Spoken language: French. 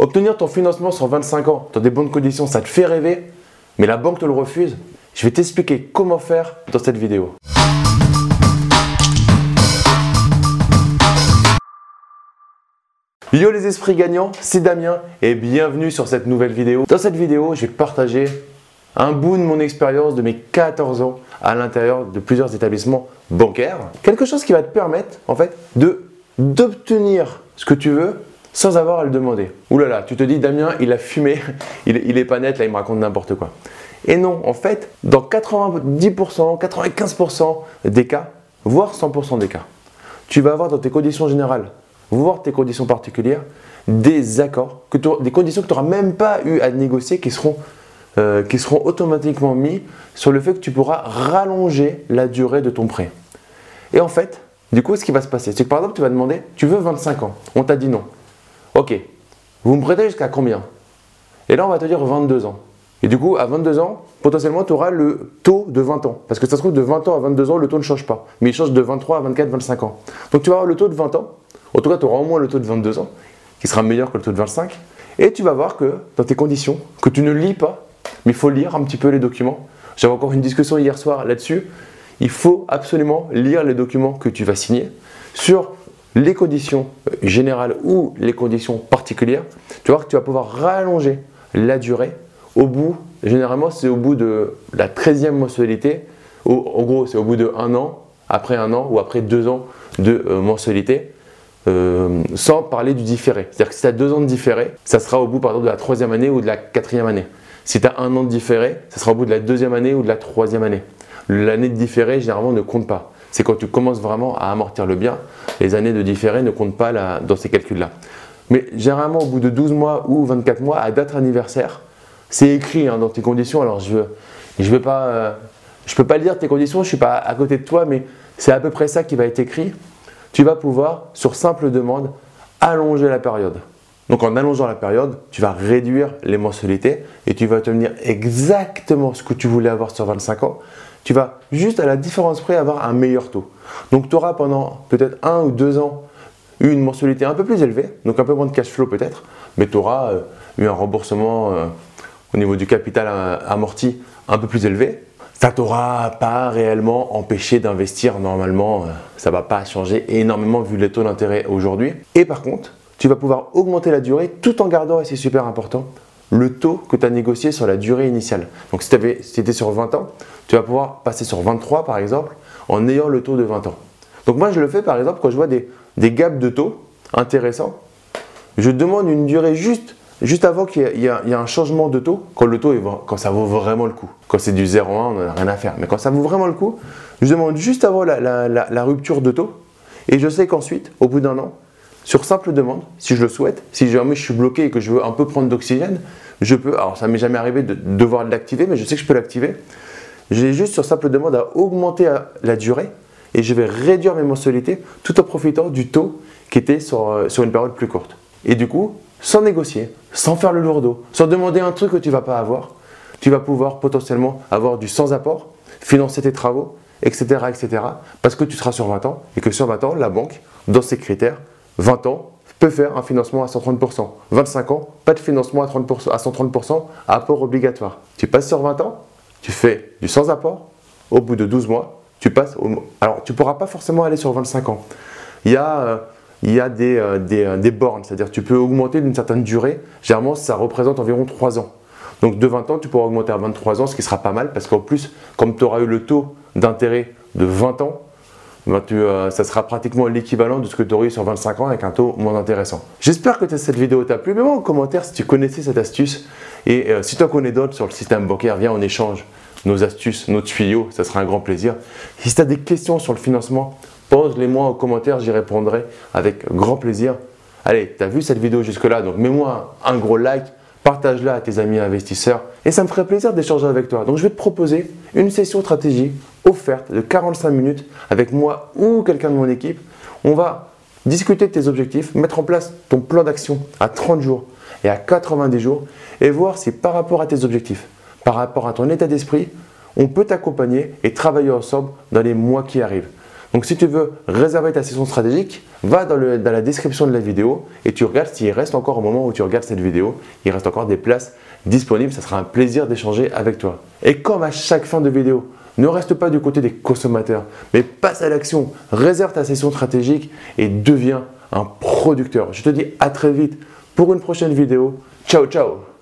Obtenir ton financement sur 25 ans dans des bonnes conditions, ça te fait rêver, mais la banque te le refuse. Je vais t'expliquer comment faire dans cette vidéo. Yo les esprits gagnants, c'est Damien et bienvenue sur cette nouvelle vidéo. Dans cette vidéo, je vais partager un bout de mon expérience de mes 14 ans à l'intérieur de plusieurs établissements bancaires. Quelque chose qui va te permettre en fait de d'obtenir ce que tu veux sans avoir à le demander. Ouh là là, tu te dis Damien, il a fumé, il, il est pas net, là il me raconte n'importe quoi. Et non, en fait, dans 90%, 95% des cas, voire 100% des cas, tu vas avoir dans tes conditions générales, voire tes conditions particulières, des accords, des conditions que tu n'auras même pas eu à négocier qui seront, euh, qui seront automatiquement mis sur le fait que tu pourras rallonger la durée de ton prêt. Et en fait, du coup, ce qui va se passer, c'est que par exemple, tu vas demander, tu veux 25 ans, on t'a dit non. Ok, vous me prêtez jusqu'à combien? Et là, on va te dire 22 ans. Et du coup, à 22 ans, potentiellement, tu auras le taux de 20 ans. Parce que ça se trouve, de 20 ans à 22 ans, le taux ne change pas. Mais il change de 23 à 24, 25 ans. Donc tu vas avoir le taux de 20 ans. En tout cas, tu auras au moins le taux de 22 ans, qui sera meilleur que le taux de 25. Et tu vas voir que dans tes conditions, que tu ne lis pas, mais il faut lire un petit peu les documents. J'avais encore une discussion hier soir là-dessus. Il faut absolument lire les documents que tu vas signer sur les conditions euh, générales ou les conditions particulières, tu vois que tu vas pouvoir rallonger la durée au bout, généralement c'est au bout de la 13e mensualité, en gros c'est au bout de un an, après un an ou après deux ans de euh, mensualité, euh, sans parler du différé. C'est-à-dire que si tu as deux ans de différé, ça sera au bout de la troisième année ou de la quatrième année. Si tu as un an de différé, ça sera au bout de la deuxième année ou de la troisième année. L'année de différé généralement ne compte pas c'est quand tu commences vraiment à amortir le bien. Les années de différé ne comptent pas dans ces calculs-là. Mais généralement, au bout de 12 mois ou 24 mois, à date anniversaire, c'est écrit hein, dans tes conditions. Alors, je ne je vais pas, euh, je peux pas lire tes conditions, je ne suis pas à côté de toi, mais c'est à peu près ça qui va être écrit. Tu vas pouvoir, sur simple demande, allonger la période. Donc en allongeant la période, tu vas réduire les mensualités et tu vas obtenir exactement ce que tu voulais avoir sur 25 ans tu vas juste à la différence près avoir un meilleur taux. Donc tu auras pendant peut-être un ou deux ans eu une mensualité un peu plus élevée, donc un peu moins de cash flow peut-être, mais tu auras euh, eu un remboursement euh, au niveau du capital euh, amorti un peu plus élevé. Ça t'aura pas réellement empêché d'investir normalement, ça va pas changer énormément vu les taux d'intérêt aujourd'hui. Et par contre, tu vas pouvoir augmenter la durée tout en gardant, et c'est super important, le taux que tu as négocié sur la durée initiale. Donc si tu étais sur 20 ans, tu vas pouvoir passer sur 23 par exemple en ayant le taux de 20 ans. Donc moi je le fais par exemple quand je vois des, des gaps de taux intéressants. Je demande une durée juste, juste avant qu'il y, ait un changement de taux, quand le taux est, quand ça vaut vraiment le coup. Quand c'est du 0,1, on n'a rien à faire. Mais quand ça vaut vraiment le coup, je demande juste avant la, la rupture de taux. Et je sais qu'ensuite, au bout d'un an, sur simple demande, si je le souhaite, si jamais je suis bloqué et que je veux un peu prendre d'oxygène, je peux, alors ça m'est jamais arrivé de devoir l'activer, mais je sais que je peux l'activer. J'ai juste sur simple demande à augmenter la durée et je vais réduire mes mensualités tout en profitant du taux qui était sur, euh, sur une période plus courte. Et du coup, sans négocier, sans faire le lourdeau, sans demander un truc que tu ne vas pas avoir, tu vas pouvoir potentiellement avoir du sans apport, financer tes travaux, etc., etc. Parce que tu seras sur 20 ans et que sur 20 ans, la banque, dans ses critères, 20 ans, peut faire un financement à 130%. 25 ans, pas de financement à, 30%, à 130%, apport obligatoire. Tu passes sur 20 ans, tu fais du sans apport, au bout de 12 mois, tu passes au... Alors, tu ne pourras pas forcément aller sur 25 ans. Il y a, euh, euh, euh, des bornes, c'est-à-dire tu peux augmenter d'une certaine durée. Généralement, ça représente environ 3 ans. Donc de 20 ans, tu pourras augmenter à 23 ans, ce qui sera pas mal, parce qu'en plus, comme tu auras eu le taux d'intérêt de 20 ans, euh, ça sera pratiquement l'équivalent de ce que tu aurais sur 25 ans avec un taux moins intéressant. J'espère que cette vidéo t'a plu. Mets-moi en commentaire si tu connaissais cette astuce et euh, si tu en connais d'autres sur le système bancaire, viens on échange nos astuces, nos tuyaux, ça sera un grand plaisir. Si tu as des questions sur le financement, pose-les-moi en commentaire, j'y répondrai avec grand plaisir. Allez, tu as vu cette vidéo jusque-là, donc mets-moi un gros like, partage-la à tes amis investisseurs et ça me ferait plaisir d'échanger avec toi. Donc je vais te proposer une session stratégie offerte de 45 minutes avec moi ou quelqu'un de mon équipe. On va discuter de tes objectifs, mettre en place ton plan d'action à 30 jours et à 90 jours et voir si par rapport à tes objectifs, par rapport à ton état d'esprit, on peut t'accompagner et travailler ensemble dans les mois qui arrivent. Donc si tu veux réserver ta session stratégique, va dans, dans la description de la vidéo et tu regardes s'il reste encore au moment où tu regardes cette vidéo, il reste encore des places disponibles. Ça sera un plaisir d'échanger avec toi. Et comme à chaque fin de vidéo, ne reste pas du côté des consommateurs, mais passe à l'action, réserve ta session stratégique et deviens un producteur. Je te dis à très vite pour une prochaine vidéo. Ciao, ciao